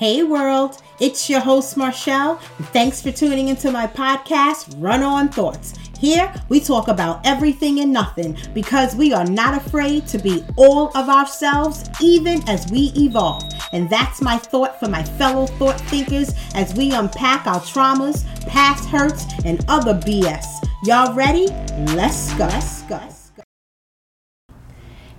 Hey world, it's your host Marshall. Thanks for tuning into my podcast, Run On Thoughts. Here we talk about everything and nothing because we are not afraid to be all of ourselves even as we evolve. And that's my thought for my fellow thought thinkers as we unpack our traumas, past hurts, and other BS. Y'all ready? Let's go.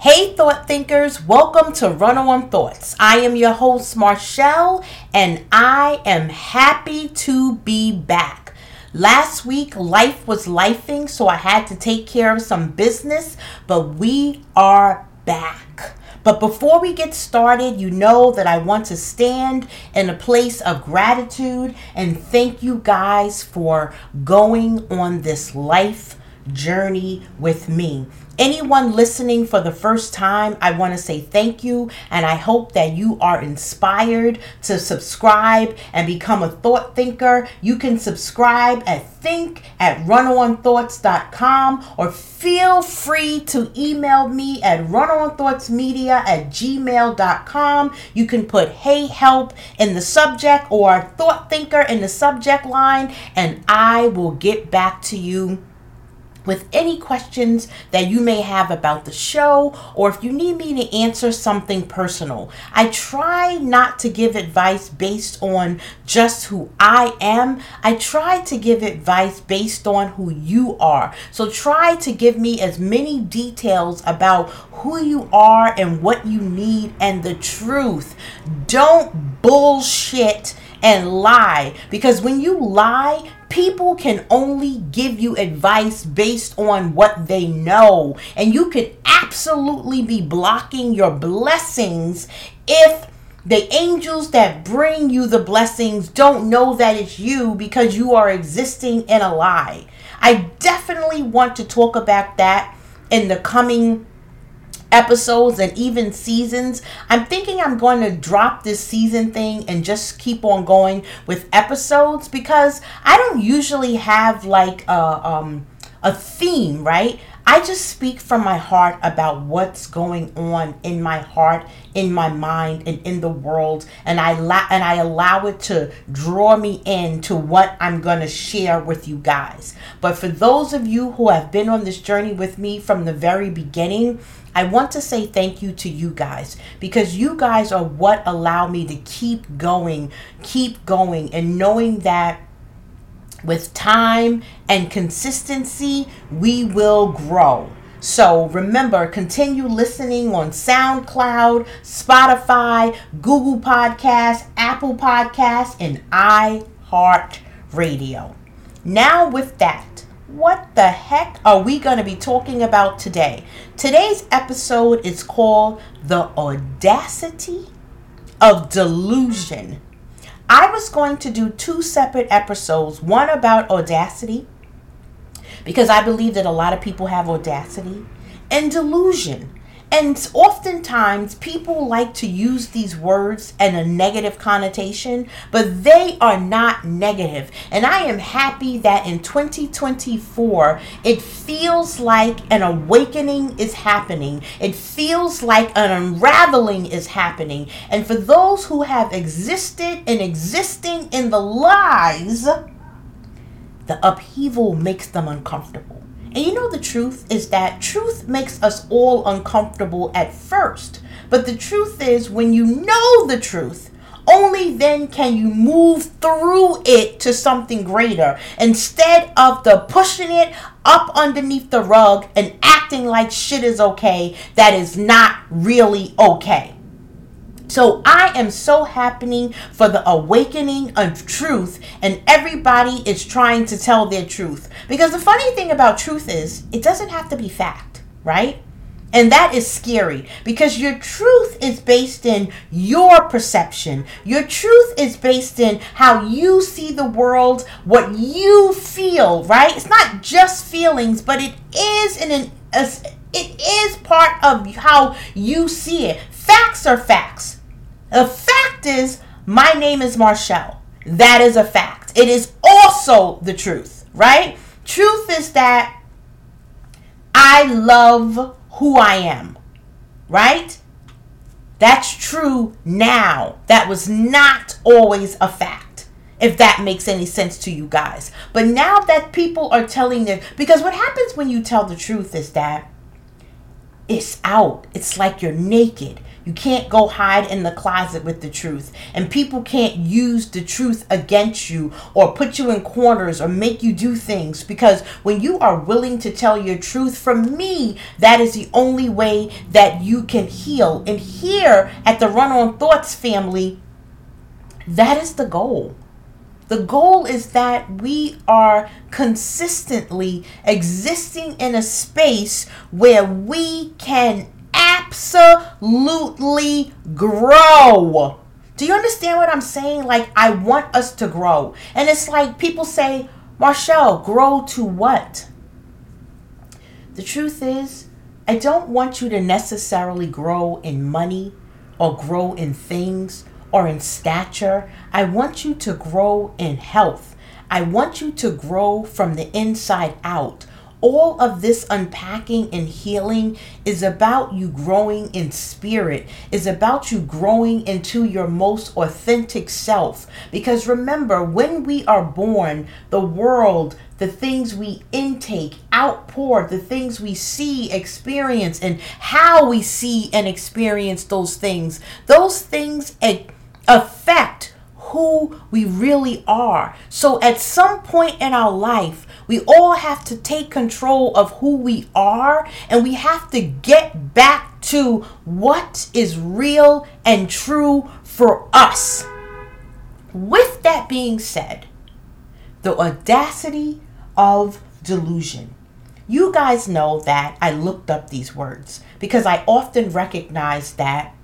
Hey, thought thinkers, welcome to Run On Thoughts. I am your host, Marshall, and I am happy to be back. Last week, life was lifing, so I had to take care of some business, but we are back. But before we get started, you know that I want to stand in a place of gratitude and thank you guys for going on this life journey with me. Anyone listening for the first time, I want to say thank you and I hope that you are inspired to subscribe and become a thought thinker. You can subscribe at think at runonthoughtscom or feel free to email me at runonthoughtsmedia at gmail.com. You can put hey help in the subject or thought thinker in the subject line and I will get back to you with any questions that you may have about the show or if you need me to answer something personal. I try not to give advice based on just who I am. I try to give advice based on who you are. So try to give me as many details about who you are and what you need and the truth. Don't bullshit and lie because when you lie, people can only give you advice based on what they know. And you could absolutely be blocking your blessings if the angels that bring you the blessings don't know that it's you because you are existing in a lie. I definitely want to talk about that in the coming episodes and even seasons. I'm thinking I'm going to drop this season thing and just keep on going with episodes because I don't usually have like a um a theme, right? I just speak from my heart about what's going on in my heart, in my mind, and in the world, and I la- and I allow it to draw me into what I'm going to share with you guys. But for those of you who have been on this journey with me from the very beginning, I want to say thank you to you guys because you guys are what allow me to keep going, keep going, and knowing that with time and consistency, we will grow. So remember, continue listening on SoundCloud, Spotify, Google Podcasts, Apple Podcasts, and iHeartRadio. Now, with that, what the heck are we going to be talking about today? Today's episode is called The Audacity of Delusion. I was going to do two separate episodes one about audacity, because I believe that a lot of people have audacity, and delusion and oftentimes people like to use these words in a negative connotation, but they are not negative. And I am happy that in 2024, it feels like an awakening is happening. It feels like an unraveling is happening. And for those who have existed and existing in the lies, the upheaval makes them uncomfortable. And you know, the truth is that truth makes us all uncomfortable at first. But the truth is, when you know the truth, only then can you move through it to something greater instead of the pushing it up underneath the rug and acting like shit is okay that is not really okay. So I am so happening for the awakening of truth, and everybody is trying to tell their truth. Because the funny thing about truth is, it doesn't have to be fact, right? And that is scary because your truth is based in your perception. Your truth is based in how you see the world, what you feel, right? It's not just feelings, but it is in an it is part of how you see it. Facts are facts. The fact is, my name is Marshall. That is a fact. It is also the truth, right? Truth is that I love who I am, right? That's true now. That was not always a fact. If that makes any sense to you guys. But now that people are telling their because what happens when you tell the truth is that it's out. It's like you're naked. You can't go hide in the closet with the truth. And people can't use the truth against you or put you in corners or make you do things because when you are willing to tell your truth, for me, that is the only way that you can heal. And here at the Run On Thoughts family, that is the goal. The goal is that we are consistently existing in a space where we can absolutely grow. Do you understand what I'm saying? Like, I want us to grow. And it's like people say, Marshall, grow to what? The truth is, I don't want you to necessarily grow in money or grow in things or in stature. I want you to grow in health. I want you to grow from the inside out. All of this unpacking and healing is about you growing in spirit, is about you growing into your most authentic self. Because remember, when we are born, the world, the things we intake, outpour, the things we see, experience, and how we see and experience those things, those things affect who we really are. So at some point in our life, we all have to take control of who we are and we have to get back to what is real and true for us. With that being said, the audacity of delusion. You guys know that I looked up these words because I often recognize that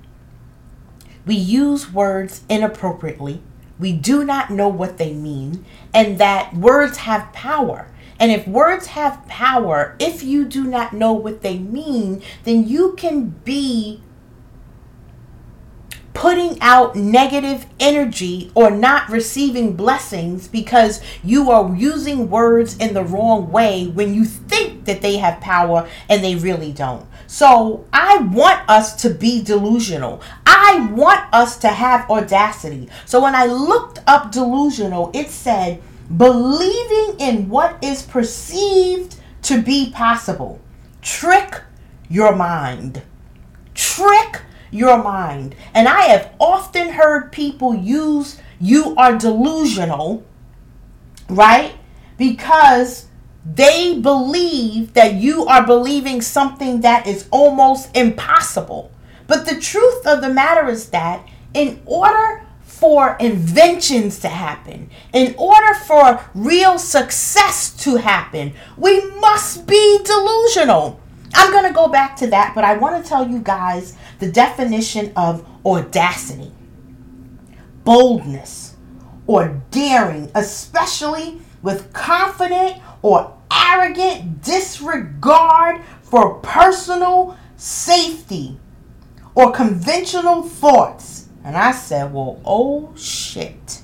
we use words inappropriately. We do not know what they mean, and that words have power. And if words have power, if you do not know what they mean, then you can be putting out negative energy or not receiving blessings because you are using words in the wrong way when you think that they have power and they really don't. So I want us to be delusional. I want us to have audacity. So when I looked up delusional, it said believing in what is perceived to be possible. Trick your mind. Trick your mind. And I have often heard people use you are delusional, right? Because they believe that you are believing something that is almost impossible. But the truth of the matter is that in order for inventions to happen, in order for real success to happen, we must be delusional. I'm going to go back to that, but I want to tell you guys the definition of audacity boldness or daring, especially with confident or arrogant disregard for personal safety or conventional thoughts. And I said, well, oh shit.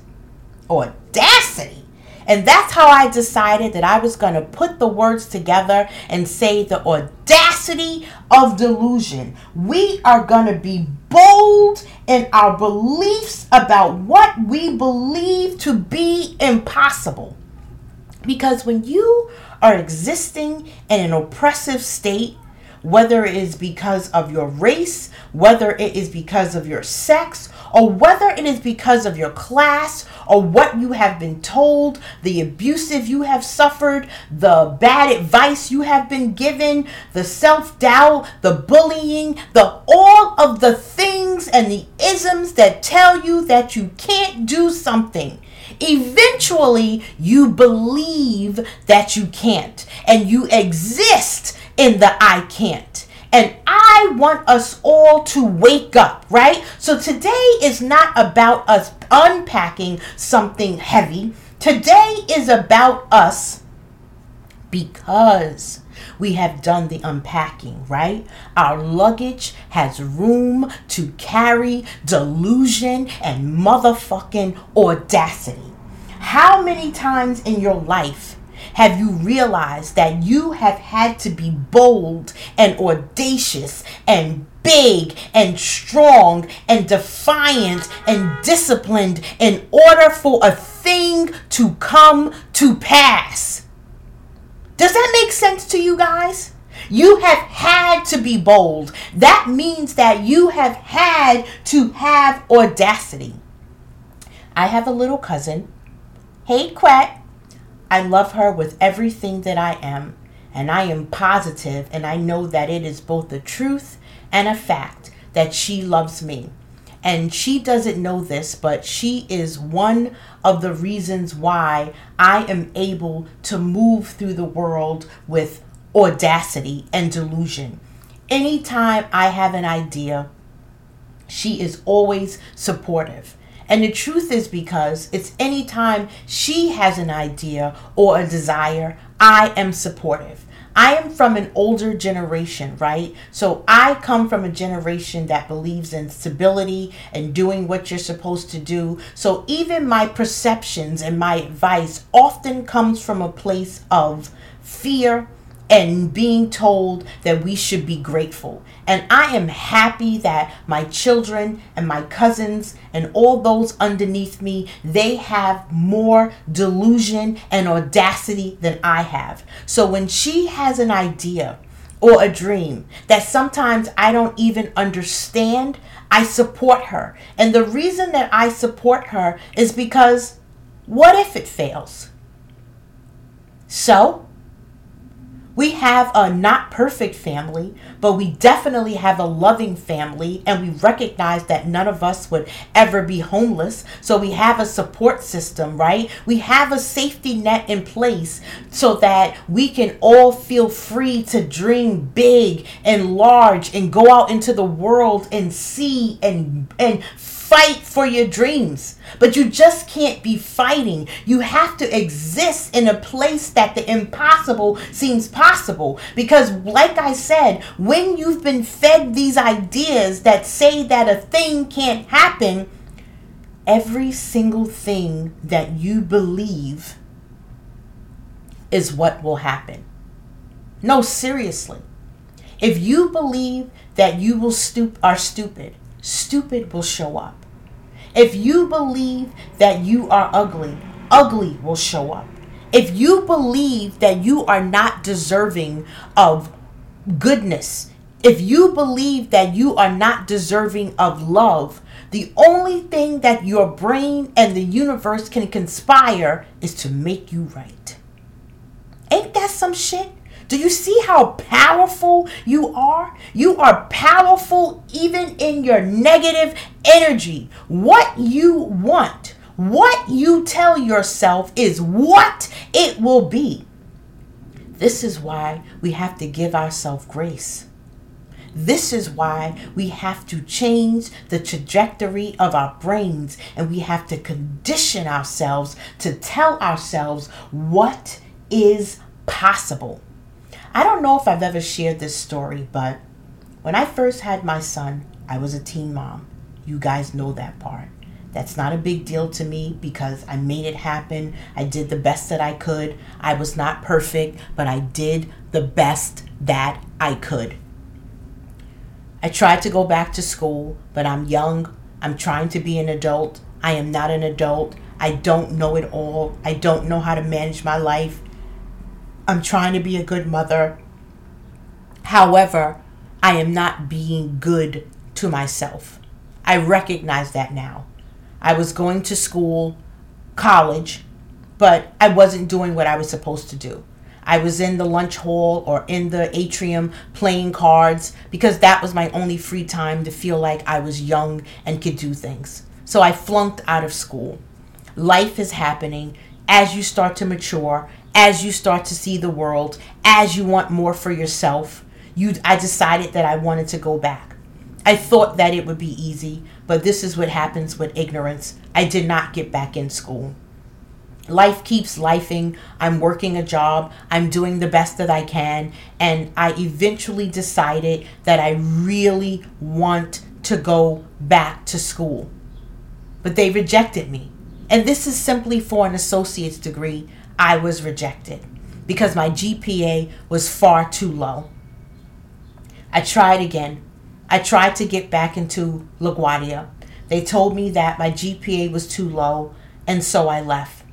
Audacity. And that's how I decided that I was going to put the words together and say the audacity of delusion. We are going to be bold in our beliefs about what we believe to be impossible. Because when you are existing in an oppressive state, whether it is because of your race, whether it is because of your sex, or whether it is because of your class or what you have been told, the abusive you have suffered, the bad advice you have been given, the self-doubt, the bullying, the all of the things and the isms that tell you that you can't do something. Eventually, you believe that you can't, and you exist in the I can't. And I want us all to wake up, right? So today is not about us unpacking something heavy. Today is about us because we have done the unpacking, right? Our luggage has room to carry delusion and motherfucking audacity. How many times in your life have you realized that you have had to be bold and audacious and big and strong and defiant and disciplined in order for a thing to come to pass. Does that make sense to you guys? You have had to be bold. That means that you have had to have audacity. I have a little cousin. Hey, Quet. I love her with everything that I am, and I am positive, and I know that it is both the truth and a fact that she loves me. And she doesn't know this, but she is one of the reasons why I am able to move through the world with audacity and delusion. Anytime I have an idea, she is always supportive. And the truth is because it's anytime she has an idea or a desire, I am supportive. I am from an older generation, right? So I come from a generation that believes in stability and doing what you're supposed to do. So even my perceptions and my advice often comes from a place of fear and being told that we should be grateful. And I am happy that my children and my cousins and all those underneath me, they have more delusion and audacity than I have. So when she has an idea or a dream that sometimes I don't even understand, I support her. And the reason that I support her is because what if it fails? So, we have a not perfect family, but we definitely have a loving family, and we recognize that none of us would ever be homeless. So we have a support system, right? We have a safety net in place so that we can all feel free to dream big and large and go out into the world and see and and fight for your dreams. But you just can't be fighting. You have to exist in a place that the impossible seems possible. Because, like I said, when you've been fed these ideas that say that a thing can't happen, every single thing that you believe is what will happen. No, seriously. If you believe that you will stoop are stupid, stupid will show up. If you believe that you are ugly, ugly will show up. If you believe that you are not deserving of goodness, if you believe that you are not deserving of love, the only thing that your brain and the universe can conspire is to make you right. Ain't that some shit? Do you see how powerful you are? You are powerful even in your negative energy. What you want, what you tell yourself is what it will be. This is why we have to give ourselves grace. This is why we have to change the trajectory of our brains and we have to condition ourselves to tell ourselves what is possible. I don't know if I've ever shared this story, but when I first had my son, I was a teen mom. You guys know that part. That's not a big deal to me because I made it happen. I did the best that I could. I was not perfect, but I did the best that I could. I tried to go back to school, but I'm young. I'm trying to be an adult. I am not an adult. I don't know it all. I don't know how to manage my life. I'm trying to be a good mother. However, I am not being good to myself. I recognize that now. I was going to school, college, but I wasn't doing what I was supposed to do. I was in the lunch hall or in the atrium playing cards because that was my only free time to feel like I was young and could do things. So I flunked out of school. Life is happening as you start to mature as you start to see the world, as you want more for yourself, you I decided that I wanted to go back. I thought that it would be easy, but this is what happens with ignorance. I did not get back in school. Life keeps lifing. I'm working a job. I'm doing the best that I can. And I eventually decided that I really want to go back to school. But they rejected me. And this is simply for an associate's degree. I was rejected because my GPA was far too low. I tried again. I tried to get back into LaGuardia. They told me that my GPA was too low, and so I left.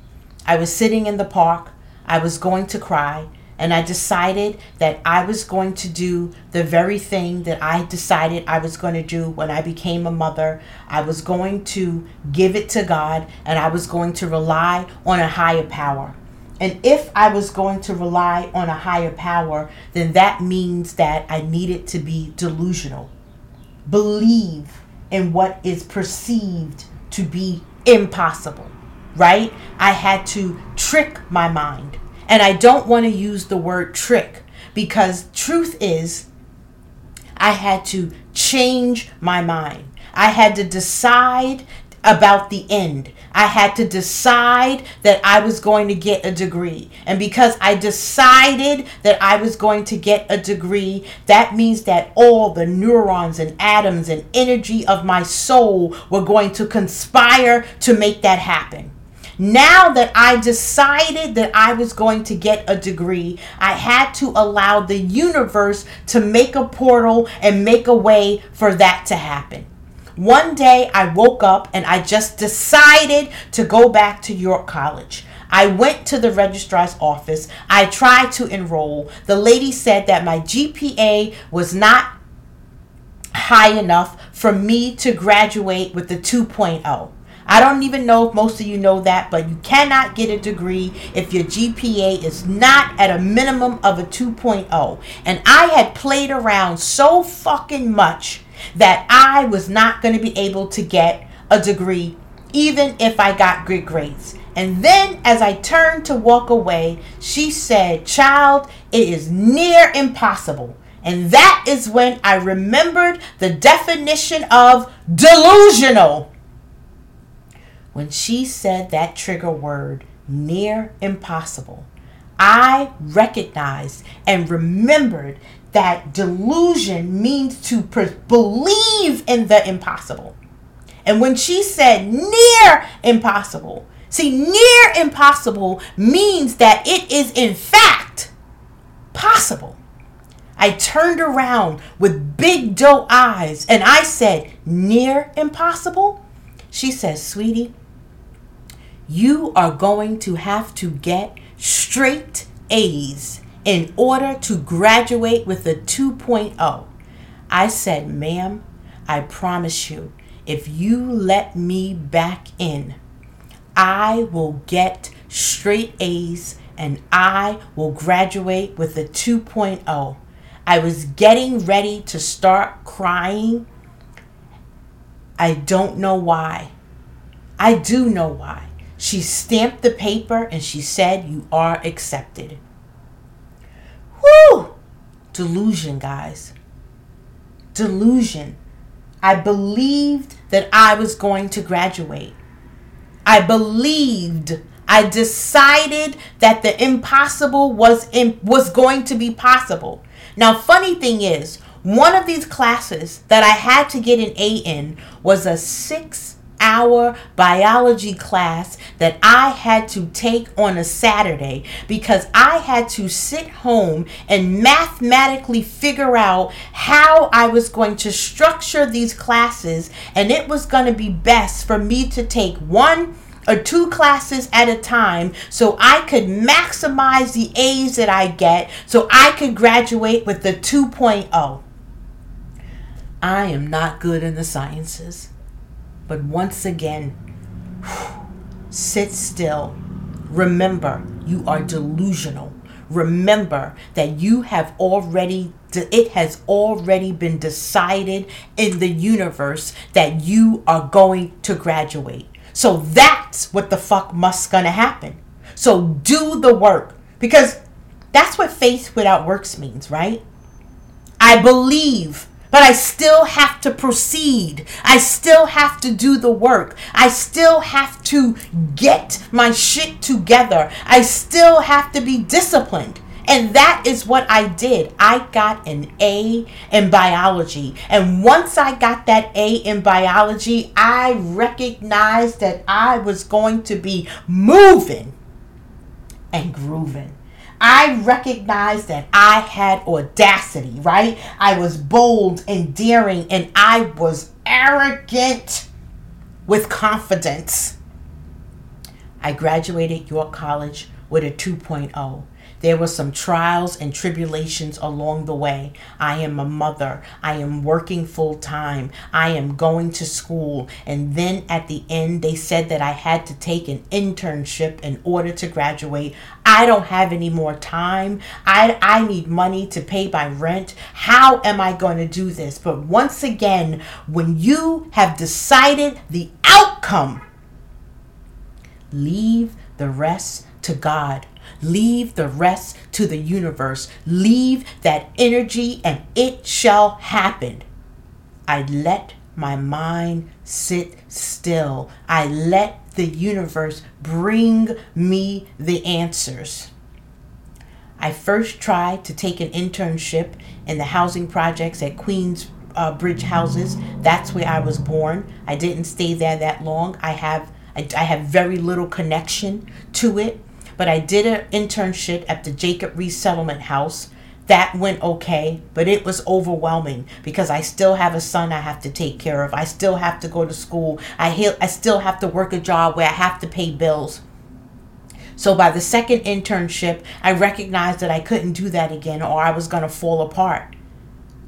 I was sitting in the park. I was going to cry, and I decided that I was going to do the very thing that I decided I was going to do when I became a mother. I was going to give it to God, and I was going to rely on a higher power. And if I was going to rely on a higher power, then that means that I needed to be delusional. Believe in what is perceived to be impossible, right? I had to trick my mind. And I don't want to use the word trick because truth is, I had to change my mind. I had to decide about the end. I had to decide that I was going to get a degree. And because I decided that I was going to get a degree, that means that all the neurons and atoms and energy of my soul were going to conspire to make that happen. Now that I decided that I was going to get a degree, I had to allow the universe to make a portal and make a way for that to happen. One day I woke up and I just decided to go back to York College. I went to the registrar's office. I tried to enroll. The lady said that my GPA was not high enough for me to graduate with the 2.0. I don't even know if most of you know that, but you cannot get a degree if your GPA is not at a minimum of a 2.0. And I had played around so fucking much that I was not going to be able to get a degree even if I got good grades. And then, as I turned to walk away, she said, Child, it is near impossible. And that is when I remembered the definition of delusional. When she said that trigger word, near impossible, I recognized and remembered that delusion means to pre- believe in the impossible. And when she said near impossible, see, near impossible means that it is in fact possible. I turned around with big doe eyes and I said, Near impossible? She says, Sweetie, you are going to have to get straight A's in order to graduate with a 2.0. I said, Ma'am, I promise you, if you let me back in, I will get straight A's and I will graduate with a 2.0. I was getting ready to start crying. I don't know why. I do know why. She stamped the paper and she said, You are accepted. Woo! Delusion, guys. Delusion. I believed that I was going to graduate. I believed I decided that the impossible was in, was going to be possible. Now, funny thing is, one of these classes that I had to get an A in was a 6 hour biology class that I had to take on a Saturday because I had to sit home and mathematically figure out how I was going to structure these classes, and it was going to be best for me to take one or two classes at a time so I could maximize the A's that I get so I could graduate with the 2.0. I am not good in the sciences. But once again, sit still. Remember, you are delusional. Remember that you have already, it has already been decided in the universe that you are going to graduate. So that's what the fuck must gonna happen. So do the work because that's what faith without works means, right? I believe but I still have to proceed. I still have to do the work. I still have to get my shit together. I still have to be disciplined. And that is what I did. I got an A in biology. And once I got that A in biology, I recognized that I was going to be moving and grooving. I recognized that I had audacity, right? I was bold and daring and I was arrogant with confidence. I graduated York College with a 2.0. There were some trials and tribulations along the way. I am a mother. I am working full time. I am going to school. And then at the end, they said that I had to take an internship in order to graduate. I don't have any more time. I, I need money to pay my rent. How am I going to do this? But once again, when you have decided the outcome, leave the rest to God. Leave the rest to the universe. Leave that energy and it shall happen. I let my mind sit still. I let the universe bring me the answers. I first tried to take an internship in the housing projects at Queens uh, Bridge Houses. That's where I was born. I didn't stay there that long. I have I, I have very little connection to it but I did an internship at the Jacob Riis Settlement House. That went okay, but it was overwhelming because I still have a son I have to take care of. I still have to go to school. I I still have to work a job where I have to pay bills. So by the second internship, I recognized that I couldn't do that again or I was going to fall apart.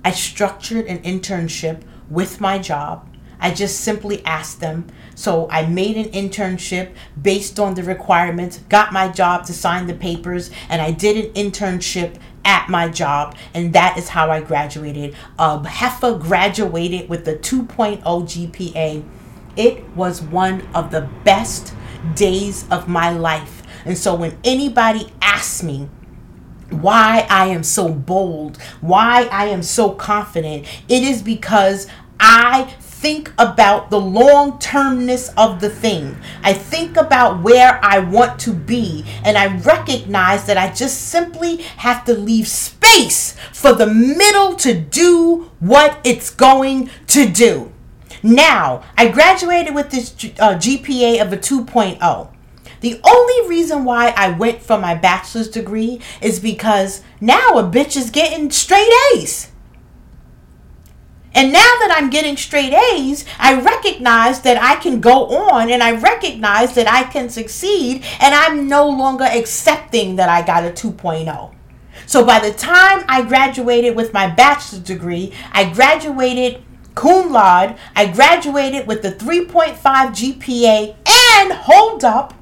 I structured an internship with my job I just simply asked them. So I made an internship based on the requirements, got my job to sign the papers, and I did an internship at my job, and that is how I graduated. Uh, graduated with a 2.0 GPA. It was one of the best days of my life. And so when anybody asks me, why I am so bold, why I am so confident, it is because I think about the long termness of the thing. I think about where I want to be, and I recognize that I just simply have to leave space for the middle to do what it's going to do. Now, I graduated with this uh, GPA of a 2.0. The only reason why I went for my bachelor's degree is because now a bitch is getting straight A's. And now that I'm getting straight A's, I recognize that I can go on and I recognize that I can succeed and I'm no longer accepting that I got a 2.0. So by the time I graduated with my bachelor's degree, I graduated cum laude, I graduated with the 3.5 GPA, and hold up,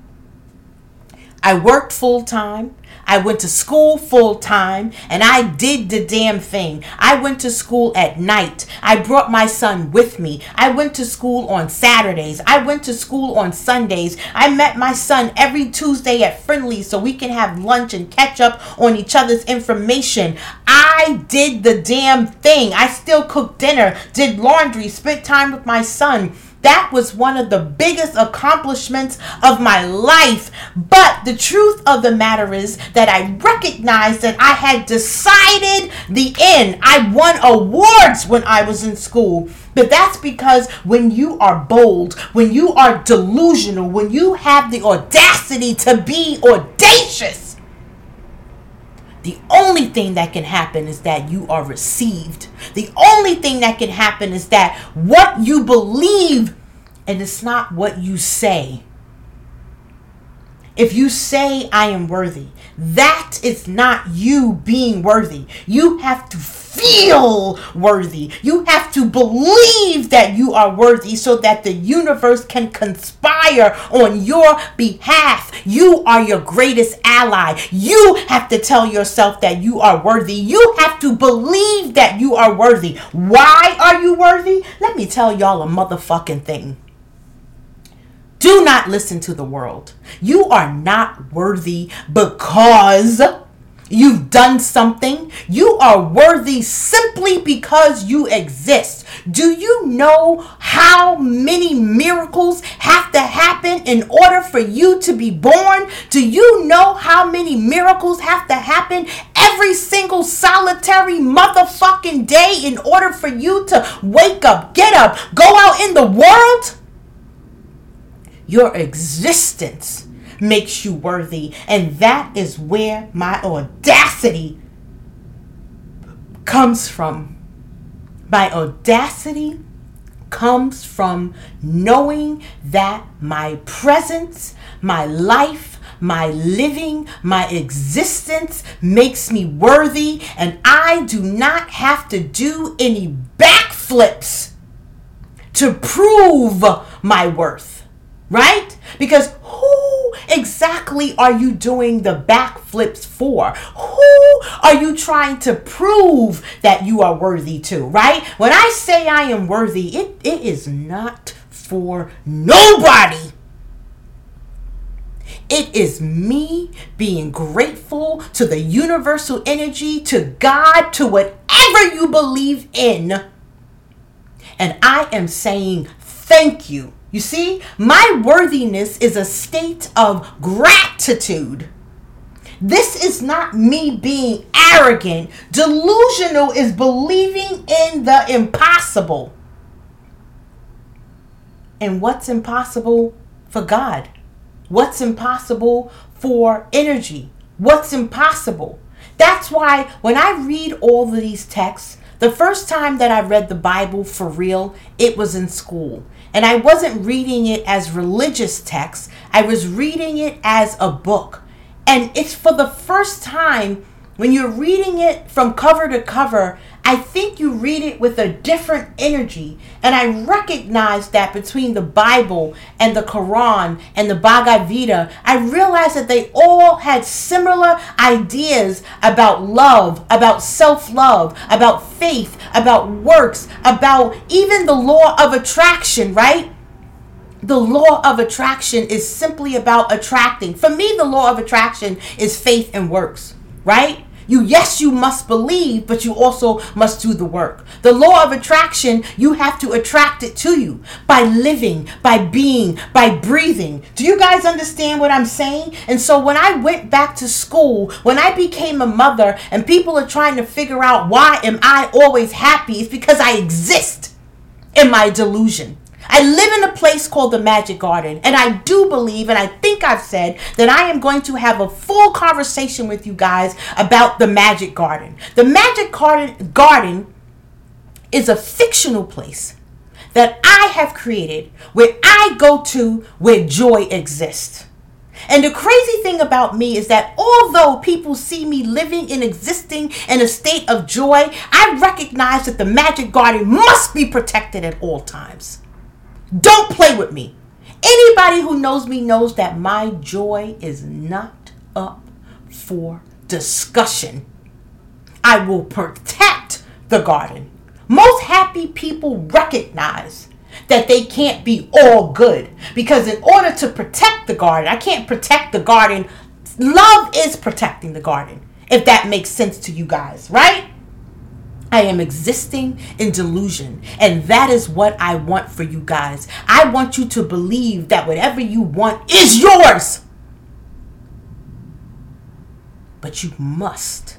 I worked full time. I went to school full time and I did the damn thing. I went to school at night. I brought my son with me. I went to school on Saturdays. I went to school on Sundays. I met my son every Tuesday at Friendly so we can have lunch and catch up on each other's information. I did the damn thing. I still cooked dinner, did laundry, spent time with my son that was one of the biggest accomplishments of my life. But the truth of the matter is that I recognized that I had decided the end. I won awards when I was in school. But that's because when you are bold, when you are delusional, when you have the audacity to be audacious, the only thing that can happen is that you are received. The only thing that can happen is that what you believe, and it's not what you say. If you say, I am worthy, that is not you being worthy. You have to feel worthy. You have to believe that you are worthy so that the universe can conspire on your behalf. You are your greatest ally. You have to tell yourself that you are worthy. You have to believe that you are worthy. Why are you worthy? Let me tell y'all a motherfucking thing. Do not listen to the world. You are not worthy because you've done something. You are worthy simply because you exist. Do you know how many miracles have to happen in order for you to be born? Do you know how many miracles have to happen every single solitary motherfucking day in order for you to wake up, get up, go out in the world? Your existence makes you worthy. And that is where my audacity comes from. My audacity comes from knowing that my presence, my life, my living, my existence makes me worthy, and I do not have to do any backflips to prove my worth, right? Because who exactly are you doing the backflips for? Who are you trying to prove that you are worthy to, right? When I say I am worthy, it, it is not for nobody. It is me being grateful to the universal energy, to God, to whatever you believe in. And I am saying thank you you see, my worthiness is a state of gratitude. This is not me being arrogant. Delusional is believing in the impossible. And what's impossible for God? What's impossible for energy? What's impossible? That's why when I read all of these texts, the first time that I read the Bible for real, it was in school. And I wasn't reading it as religious text, I was reading it as a book. And it's for the first time when you're reading it from cover to cover, I think you read it with a different energy. And I recognize that between the Bible and the Quran and the Bhagavad Gita, I realized that they all had similar ideas about love, about self love, about faith, about works, about even the law of attraction, right? the law of attraction is simply about attracting. For me, the law of attraction is faith and works, right? You, yes, you must believe, but you also must do the work. The law of attraction, you have to attract it to you by living, by being, by breathing. Do you guys understand what I'm saying? And so when I went back to school, when I became a mother, and people are trying to figure out why am I always happy, it's because I exist in my delusion. I live in a place called the Magic Garden, and I do believe, and I think I've said, that I am going to have a full conversation with you guys about the Magic Garden. The Magic Garden, garden is a fictional place that I have created where I go to where joy exists. And the crazy thing about me is that although people see me living and existing in a state of joy, I recognize that the magic garden must be protected at all times. Don't play with me. Anybody who knows me knows that my joy is not up for discussion. I will protect the garden. Most happy people recognize that they can't be all good because, in order to protect the garden, I can't protect the garden. Love is protecting the garden, if that makes sense to you guys, right? I am existing in delusion. And that is what I want for you guys. I want you to believe that whatever you want is yours. But you must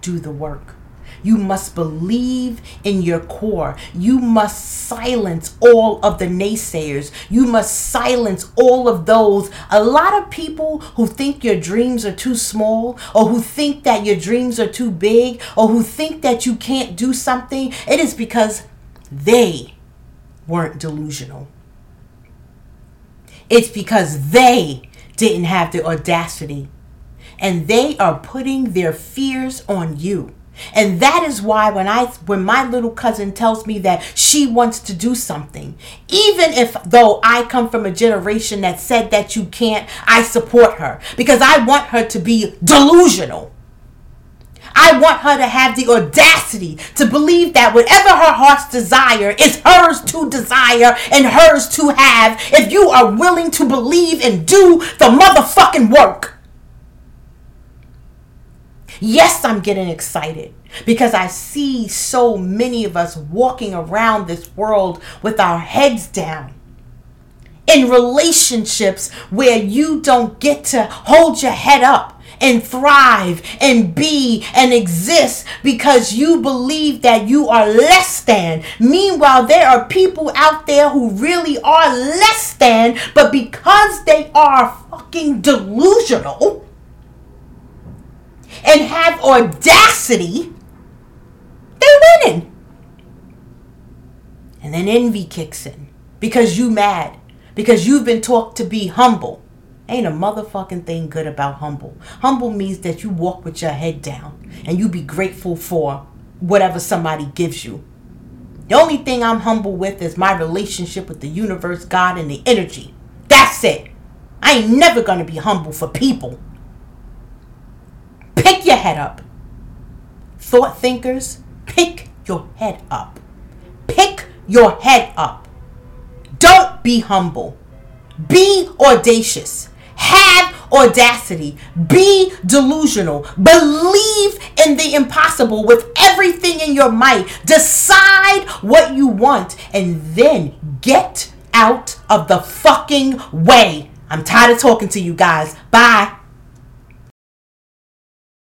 do the work. You must believe in your core. You must silence all of the naysayers. You must silence all of those. A lot of people who think your dreams are too small, or who think that your dreams are too big, or who think that you can't do something, it is because they weren't delusional. It's because they didn't have the audacity. And they are putting their fears on you. And that is why when I when my little cousin tells me that she wants to do something, even if though I come from a generation that said that you can't, I support her because I want her to be delusional. I want her to have the audacity to believe that whatever her heart's desire is hers to desire and hers to have if you are willing to believe and do the motherfucking work. Yes, I'm getting excited because I see so many of us walking around this world with our heads down. in relationships where you don't get to hold your head up and thrive and be and exist because you believe that you are less than. Meanwhile, there are people out there who really are less than, but because they are fucking delusional and have audacity, they're winning. And then envy kicks in because you mad because you've been taught to be humble. Ain't a motherfucking thing good about humble. Humble means that you walk with your head down and you be grateful for whatever somebody gives you. The only thing I'm humble with is my relationship with the universe, God, and the energy. That's it. I ain't never gonna be humble for people. Pick your head up. Thought thinkers, pick your head up. Pick your head up. Don't be humble. Be audacious. Have audacity. Be delusional. Believe in the impossible with everything in your might. Decide what you want and then get out of the fucking way. I'm tired of talking to you guys. Bye.